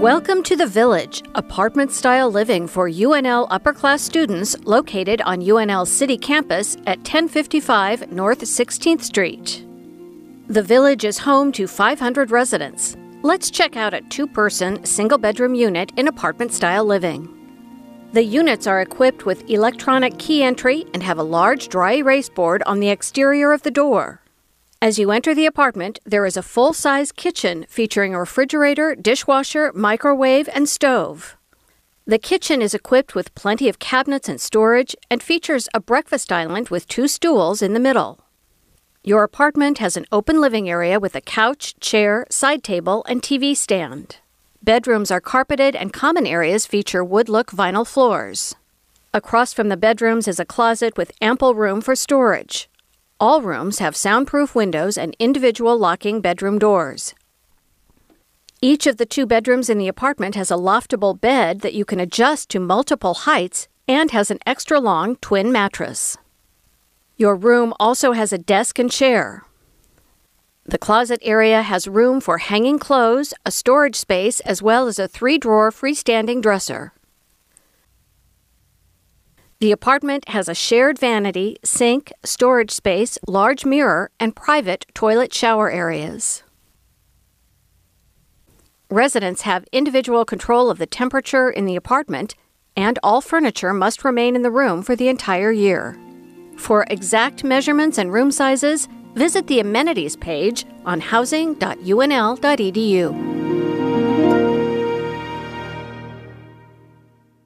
Welcome to the Village, apartment style living for UNL upper class students located on UNL's city campus at 1055 North 16th Street. The Village is home to 500 residents. Let's check out a two person, single bedroom unit in apartment style living. The units are equipped with electronic key entry and have a large dry erase board on the exterior of the door. As you enter the apartment, there is a full size kitchen featuring a refrigerator, dishwasher, microwave, and stove. The kitchen is equipped with plenty of cabinets and storage and features a breakfast island with two stools in the middle. Your apartment has an open living area with a couch, chair, side table, and TV stand. Bedrooms are carpeted and common areas feature wood look vinyl floors. Across from the bedrooms is a closet with ample room for storage. All rooms have soundproof windows and individual locking bedroom doors. Each of the two bedrooms in the apartment has a loftable bed that you can adjust to multiple heights and has an extra long twin mattress. Your room also has a desk and chair. The closet area has room for hanging clothes, a storage space, as well as a three drawer freestanding dresser. The apartment has a shared vanity, sink, storage space, large mirror, and private toilet shower areas. Residents have individual control of the temperature in the apartment, and all furniture must remain in the room for the entire year. For exact measurements and room sizes, visit the amenities page on housing.unl.edu.